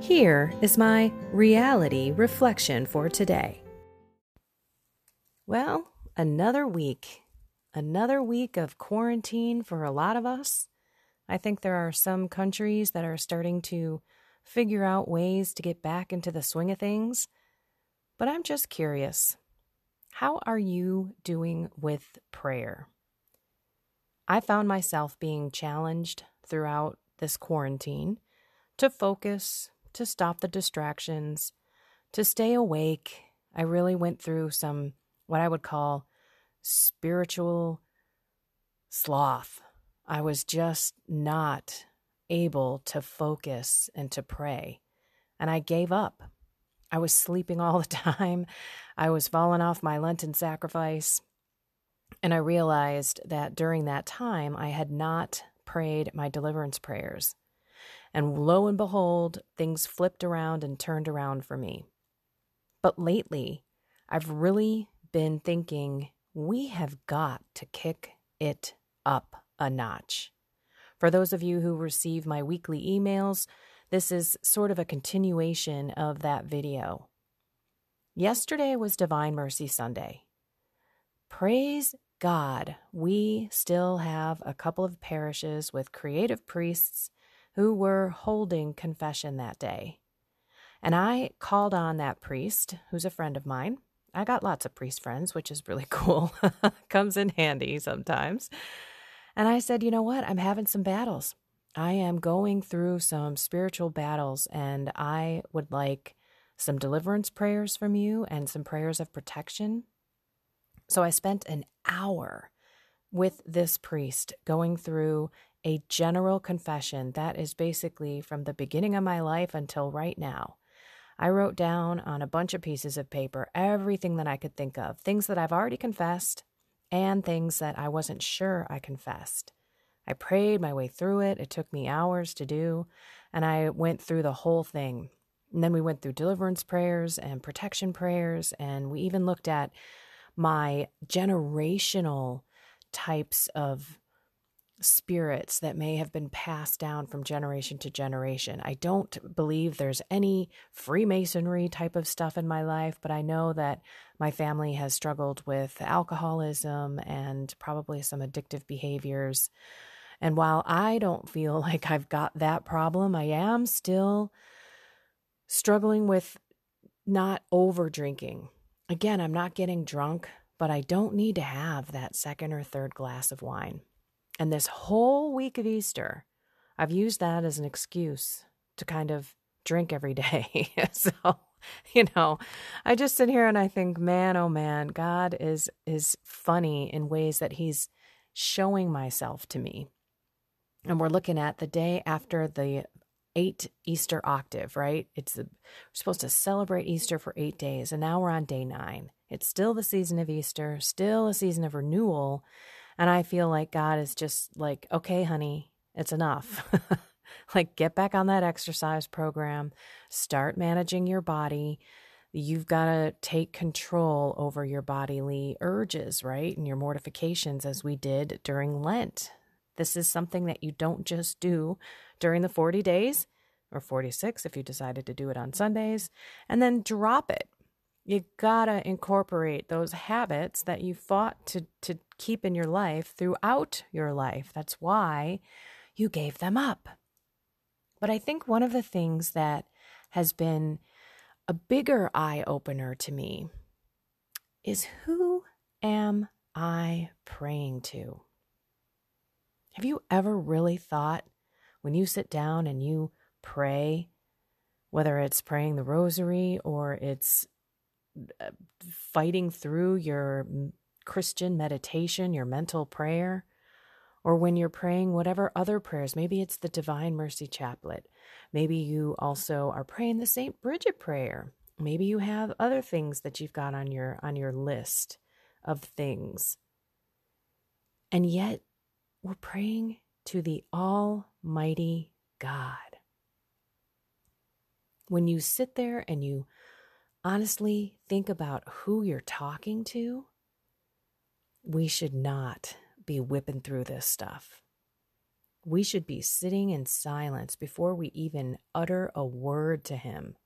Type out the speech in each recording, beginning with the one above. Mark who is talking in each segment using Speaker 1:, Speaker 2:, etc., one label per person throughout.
Speaker 1: Here is my reality reflection for today. Well, another week. Another week of quarantine for a lot of us. I think there are some countries that are starting to figure out ways to get back into the swing of things. But I'm just curious how are you doing with prayer? I found myself being challenged throughout this quarantine to focus, to stop the distractions, to stay awake. I really went through some what I would call spiritual sloth. I was just not able to focus and to pray. And I gave up. I was sleeping all the time. I was falling off my Lenten sacrifice. And I realized that during that time, I had not prayed my deliverance prayers. And lo and behold, things flipped around and turned around for me. But lately, I've really been thinking we have got to kick it up a notch. For those of you who receive my weekly emails, this is sort of a continuation of that video. Yesterday was Divine Mercy Sunday. Praise God, we still have a couple of parishes with creative priests who were holding confession that day. And I called on that priest, who's a friend of mine. I got lots of priest friends, which is really cool. Comes in handy sometimes. And I said, you know what? I'm having some battles. I am going through some spiritual battles, and I would like some deliverance prayers from you and some prayers of protection. So I spent an hour with this priest going through a general confession that is basically from the beginning of my life until right now. I wrote down on a bunch of pieces of paper everything that I could think of, things that I've already confessed and things that I wasn't sure I confessed. I prayed my way through it. It took me hours to do, and I went through the whole thing. And then we went through deliverance prayers and protection prayers, and we even looked at my generational types of spirits that may have been passed down from generation to generation. I don't believe there's any Freemasonry type of stuff in my life, but I know that my family has struggled with alcoholism and probably some addictive behaviors. And while I don't feel like I've got that problem, I am still struggling with not over drinking. Again, I'm not getting drunk, but I don't need to have that second or third glass of wine. And this whole week of Easter, I've used that as an excuse to kind of drink every day. so, you know, I just sit here and I think, man, oh man, God is is funny in ways that he's showing myself to me. And we're looking at the day after the eight Easter octave, right? It's the, we're supposed to celebrate Easter for eight days, and now we're on day nine. It's still the season of Easter, still a season of renewal, and I feel like God is just like, okay, honey, it's enough. like, get back on that exercise program, start managing your body. You've got to take control over your bodily urges, right? And your mortifications, as we did during Lent. This is something that you don't just do during the 40 days or 46 if you decided to do it on Sundays and then drop it you gotta incorporate those habits that you fought to, to keep in your life throughout your life. That's why you gave them up. But I think one of the things that has been a bigger eye opener to me is who am I praying to? Have you ever really thought when you sit down and you pray, whether it's praying the rosary or it's fighting through your Christian meditation, your mental prayer, or when you're praying whatever other prayers, maybe it's the Divine Mercy Chaplet. Maybe you also are praying the St. Bridget prayer. Maybe you have other things that you've got on your on your list of things. And yet we're praying to the Almighty God. When you sit there and you honestly think about who you're talking to, we should not be whipping through this stuff. We should be sitting in silence before we even utter a word to Him,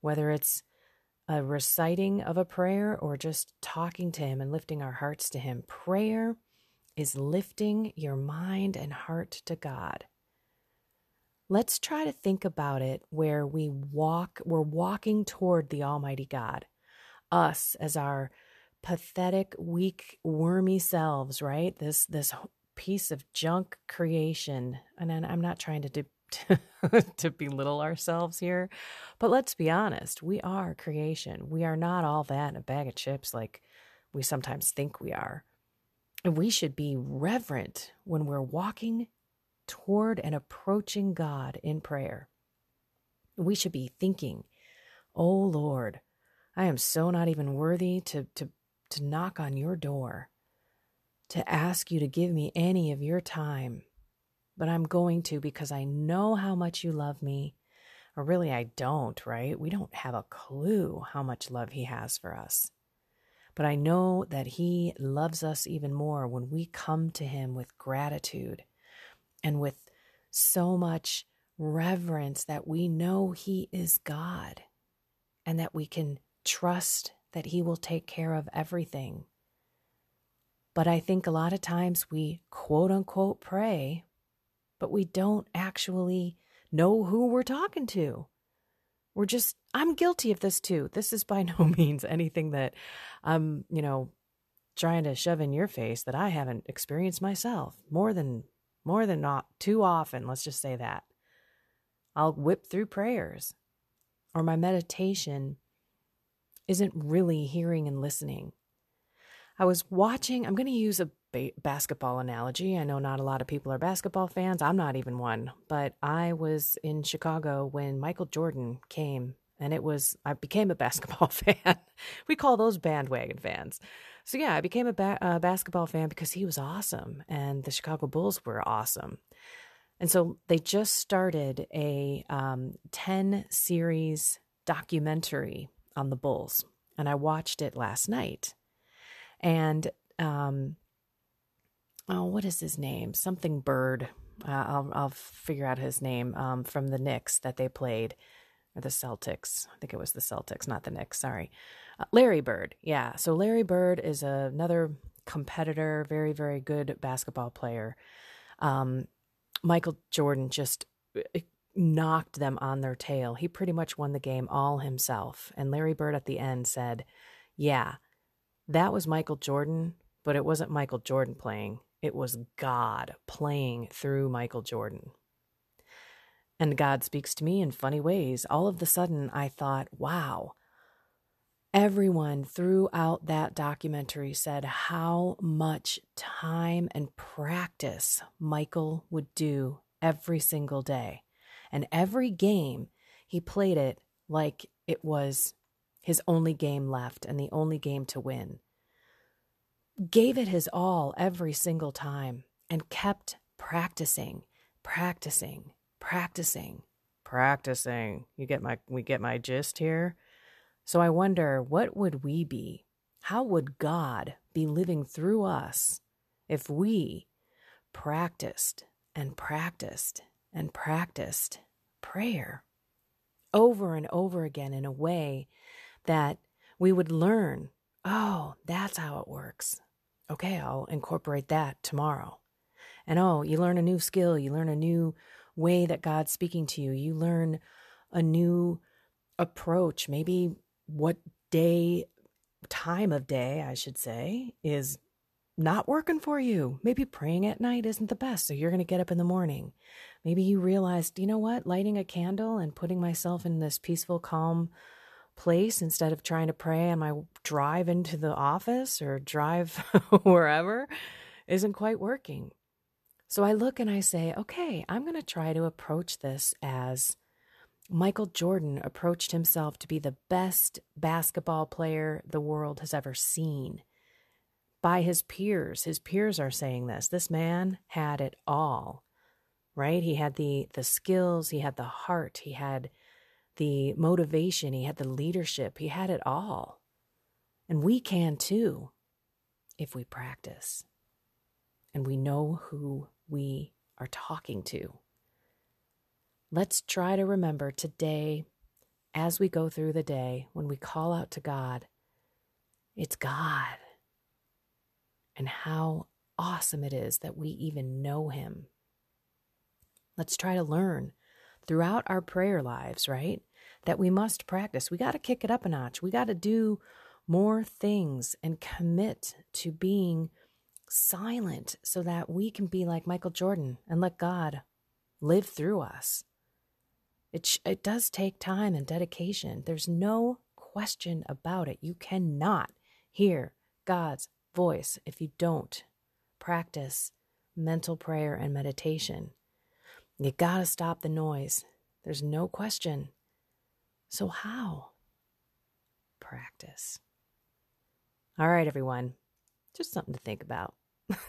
Speaker 1: whether it's a reciting of a prayer or just talking to Him and lifting our hearts to Him. Prayer is lifting your mind and heart to God. Let's try to think about it where we walk, we're walking toward the Almighty God, us as our pathetic, weak, wormy selves, right? This this piece of junk creation. And I'm not trying to do, to belittle ourselves here, but let's be honest, we are creation. We are not all that in a bag of chips like we sometimes think we are. And we should be reverent when we're walking toward and approaching God in prayer. We should be thinking, Oh Lord, I am so not even worthy to, to, to knock on your door, to ask you to give me any of your time. But I'm going to because I know how much you love me. Or really, I don't, right? We don't have a clue how much love He has for us. But I know that He loves us even more when we come to Him with gratitude and with so much reverence that we know He is God and that we can trust that He will take care of everything. But I think a lot of times we quote unquote pray, but we don't actually know who we're talking to. We're just, I'm guilty of this too. This is by no means anything that I'm, you know, trying to shove in your face that I haven't experienced myself more than, more than not too often. Let's just say that. I'll whip through prayers or my meditation isn't really hearing and listening. I was watching, I'm going to use a ba- basketball analogy. I know not a lot of people are basketball fans. I'm not even one, but I was in Chicago when Michael Jordan came and it was, I became a basketball fan. we call those bandwagon fans. So yeah, I became a ba- uh, basketball fan because he was awesome and the Chicago Bulls were awesome. And so they just started a um, 10 series documentary on the Bulls. And I watched it last night. And um, oh, what is his name? Something Bird. Uh, I'll I'll figure out his name um, from the Knicks that they played, or the Celtics. I think it was the Celtics, not the Knicks. Sorry, uh, Larry Bird. Yeah, so Larry Bird is another competitor, very very good basketball player. Um, Michael Jordan just uh, knocked them on their tail. He pretty much won the game all himself. And Larry Bird at the end said, "Yeah, that was Michael Jordan, but it wasn't Michael Jordan playing. It was God playing through Michael Jordan. And God speaks to me in funny ways. All of the sudden, I thought, wow. Everyone throughout that documentary said how much time and practice Michael would do every single day. And every game, he played it like it was his only game left and the only game to win gave it his all every single time and kept practicing, practicing, practicing, practicing. You get my we get my gist here? So I wonder what would we be? How would God be living through us if we practiced and practiced and practiced prayer over and over again in a way that we would learn, oh, that's how it works okay, I'll incorporate that tomorrow. And oh, you learn a new skill, you learn a new way that God's speaking to you, you learn a new approach, maybe what day time of day, I should say, is not working for you. Maybe praying at night isn't the best, so you're going to get up in the morning. Maybe you realized, you know what, lighting a candle and putting myself in this peaceful, calm place instead of trying to pray on my drive into the office or drive wherever isn't quite working. So I look and I say, okay, I'm going to try to approach this as Michael Jordan approached himself to be the best basketball player the world has ever seen. By his peers, his peers are saying this. This man had it all, right? He had the the skills, he had the heart, he had the motivation, he had the leadership, he had it all. And we can too if we practice and we know who we are talking to. Let's try to remember today, as we go through the day, when we call out to God, it's God. And how awesome it is that we even know Him. Let's try to learn throughout our prayer lives, right? That we must practice. We got to kick it up a notch. We got to do more things and commit to being silent so that we can be like Michael Jordan and let God live through us. It, sh- it does take time and dedication. There's no question about it. You cannot hear God's voice if you don't practice mental prayer and meditation. You got to stop the noise. There's no question. So, how? Practice. All right, everyone. Just something to think about.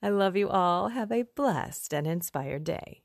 Speaker 1: I love you all. Have a blessed and inspired day.